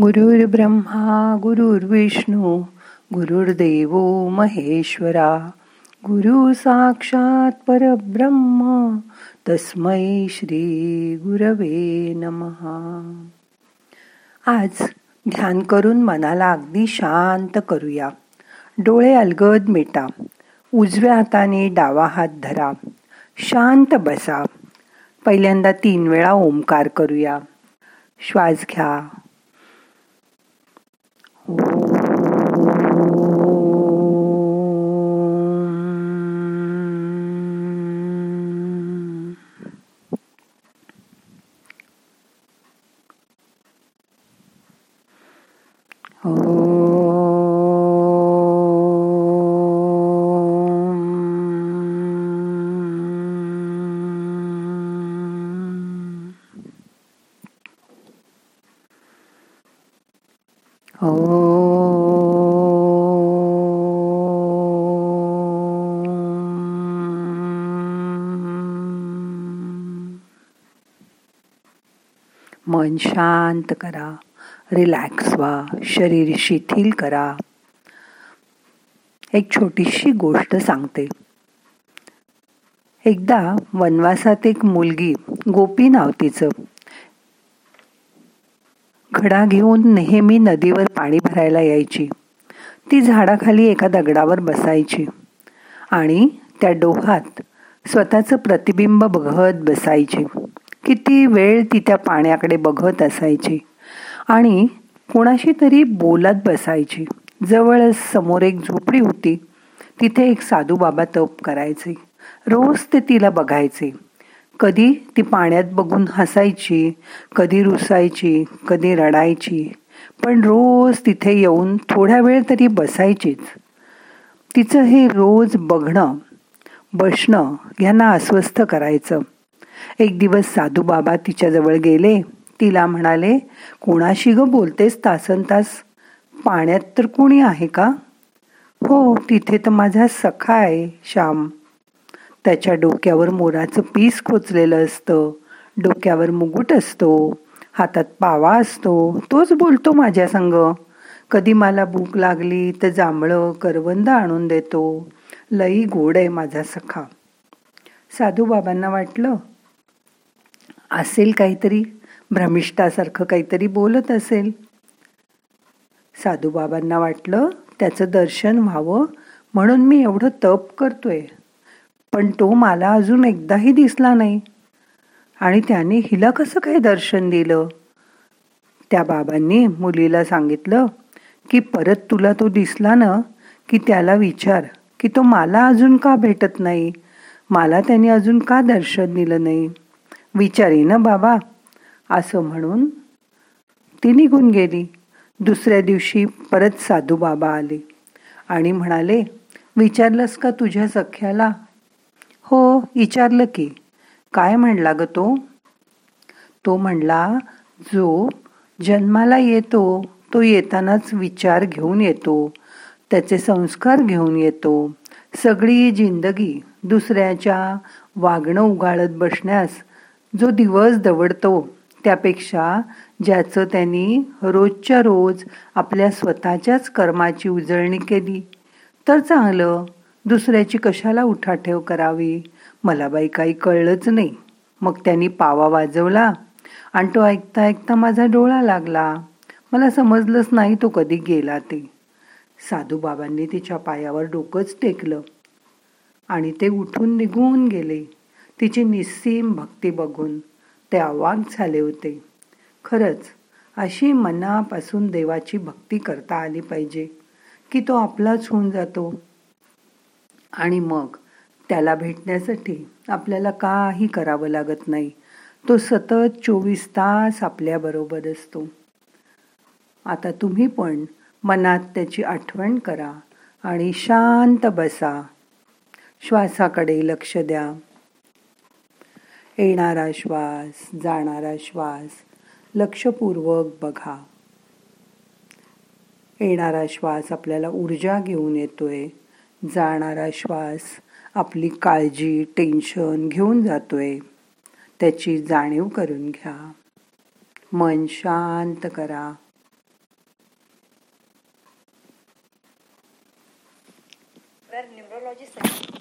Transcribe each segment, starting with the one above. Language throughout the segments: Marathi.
गुरुर् ब्रह्मा गुरुर्विष्णू गुरुर्देव महेश्वरा. गुरु साक्षात परब्रह्म तस्मै श्री गुरवे नमहा. आज ध्यान करून मनाला अगदी शांत करूया. डोळे अलगद मिटा. उजव्या हाताने डावा हात धरा. शांत बसा. पहिल्यांदा तीन वेळा ओंकार करूया. श्वास घ्या. मन शांत करा रिलॅक्स व्हा शरीर शिथिल करा. एक छोटीशी गोष्ट सांगते. एकदा वनवासात एक मुलगी गोपी नाव तिचं घडा घेऊन नेहमी नदीवर पाणी भरायला यायची. ती झाडाखाली एका दगडावर बसायची आणि त्या डोहात स्वतःचं प्रतिबिंब बघत बसायची. किती वेळ ती त्या पाण्याकडे बघत असायची. आणि कोणाशी तरी बोलत बसायची. जवळच समोर एक झोपडी होती. तिथे एक साधू बाबा तप करायचे. रोज ते तिला बघायचे. कधी ती पाण्यात बघून हसायची कधी रुसायची कधी रडायची. पण रोज तिथे येऊन थोड्या वेळ तरी बसायचीच. तिचं हे रोज बघणं बसणं ह्यांना अस्वस्थ करायचं. एक दिवस साधू बाबा तिच्याजवळ गेले. तिला म्हणाले कोणाशी ग बोलतेस तासन तास? पाण्यात तर कोणी आहे का? हो तिथे तर माझा सखा आहे श्याम. त्याच्या डोक्यावर मोराचं पीस खोचलेलं असतं. डोक्यावर मुगुट असतो. हातात पावा असतो. तोच बोलतो माझ्या संग. कधी मला भूक लागली तर जांभळं करवंद आणून देतो. लई गोड आहे माझा सखा. साधू बाबांना वाटलं? असेल काहीतरी. भ्रमिष्ठासारखं काहीतरी बोलत असेल. साधूबाबांना वाटलं त्याचं दर्शन व्हावं म्हणून मी एवढं तप करतोय. पण तो मला अजून एकदाही दिसला नाही. आणि त्याने हिला कसं काय दर्शन दिलं? त्या बाबांनी मुलीला सांगितलं की परत तुला तो दिसला ना की त्याला विचार की तो मला अजून का भेटत नाही? मला त्याने अजून का दर्शन दिलं नाही? विचारे ना बाबा असं म्हणून ती निघून गेली. दुसऱ्या दिवशी परत साधू बाबा आले आणि म्हणाले विचारलंस का तुझ्या सख्याला? हो विचारलं की. काय म्हणला ग तो? तो म्हणला जो जन्माला येतो तो येतानाच विचार घेऊन येतो त्याचे संस्कार घेऊन येतो सगळी जिंदगी दुसऱ्याच्या वागणं उगाळत बसण्यास जो दिवस दवडतो त्यापेक्षा ज्याचं त्यांनी रोजच्या रोज आपल्या स्वतःच्याच कर्माची उजळणी केली तर चांगलं. दुसऱ्याची कशाला उठाठेव करावी? मला बाई काही कळलंच नाही. मग त्यांनी पावा वाजवला आणि तो ऐकता ऐकता माझा डोळा लागला. मला समजलंच नाही तो कधी गेला ते. साधू बाबांनी तिच्या पायावर डोकंच टेकलं आणि ते उठून निघून गेले. तिची निस्सीम भक्ती बघून ते अवाक झाले होते. खरंच अशी मनापासून देवाची भक्ती करता आली पाहिजे की तो आपलाच होऊन जातो. आणि मग त्याला भेटण्यासाठी आपल्याला काही करावं लागत नाही. तो सतत चोवीस तास आपल्याबरोबर असतो. आता तुम्ही पण मनात त्याची आठवण करा आणि शांत बसा. श्वासाकडे लक्ष द्या. येणारा श्वास जाणारा श्वास लक्षपूर्वक बघा. येणारा श्वास आपल्याला ऊर्जा घेऊन येतोय. जाणारा श्वास आपली काळजी टेन्शन घेऊन जातोय. त्याची जाणीव करून घ्या. मन शांत करा. Neurologist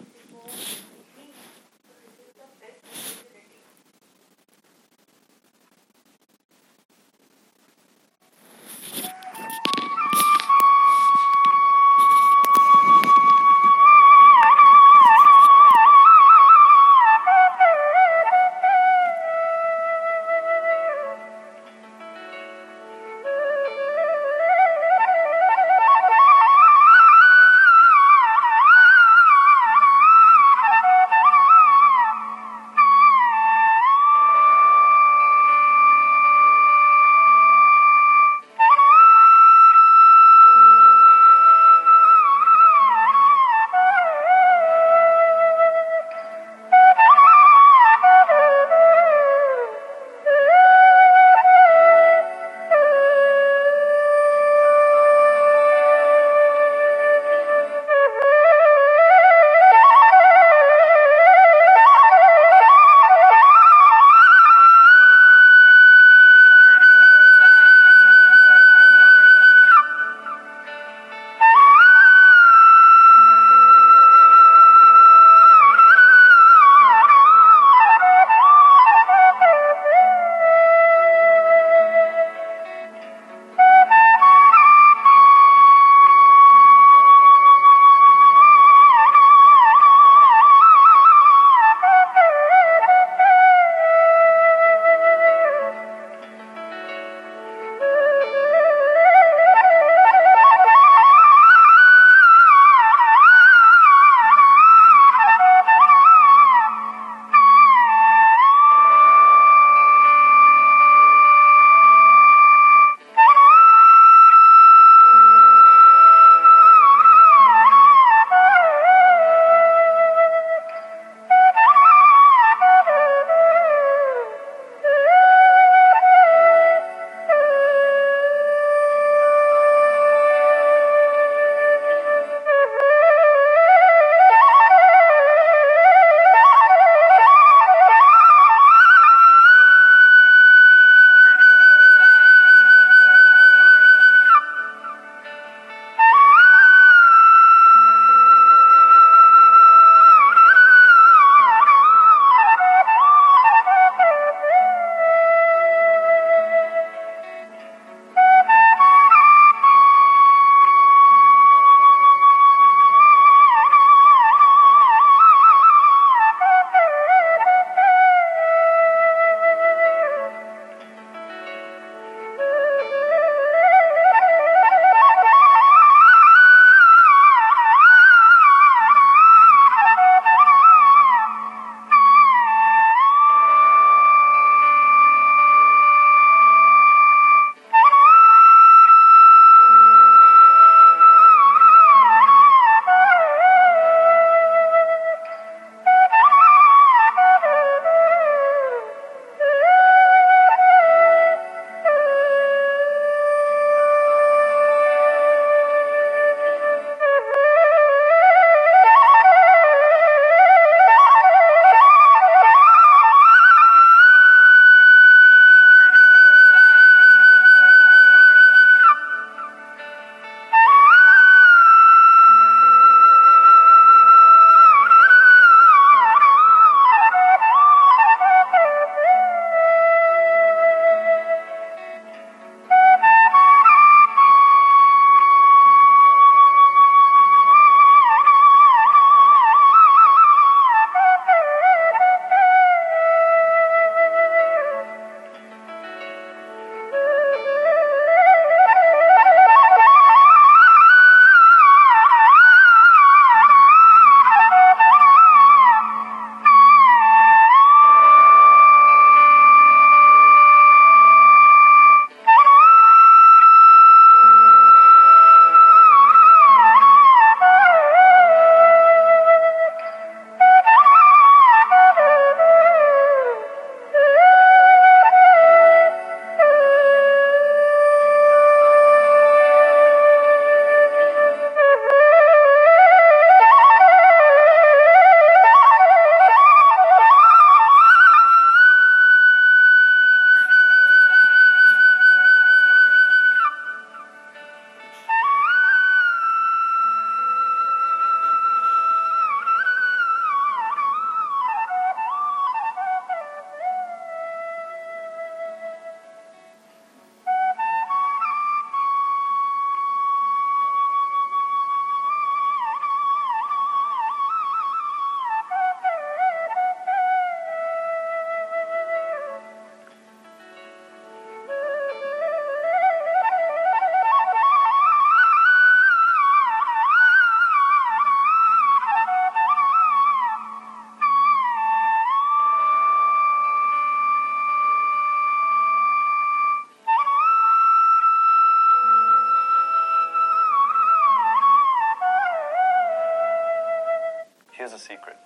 secret.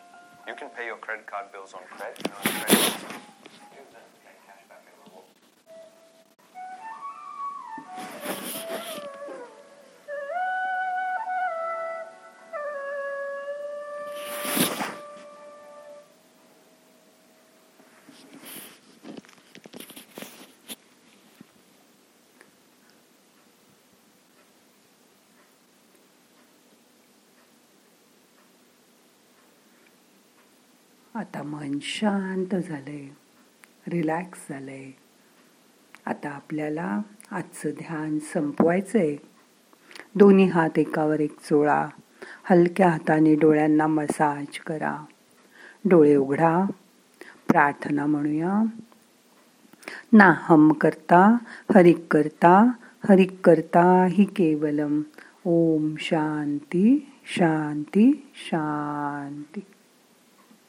You can pay your credit card bills on credit. आता मन शांत झालंय रिलॅक्स झालंय. आता आपल्याला आजचं ध्यान संपवायचं आहे दोन्ही हात एकावर एक चोळा हलक्या हाताने डोळ्यांना मसाज करा. डोळे उघडा प्रार्थना म्हणूया. नाहम करता हरिक करता हरिक करता ही केवलम. ओम शांती शांती शांती.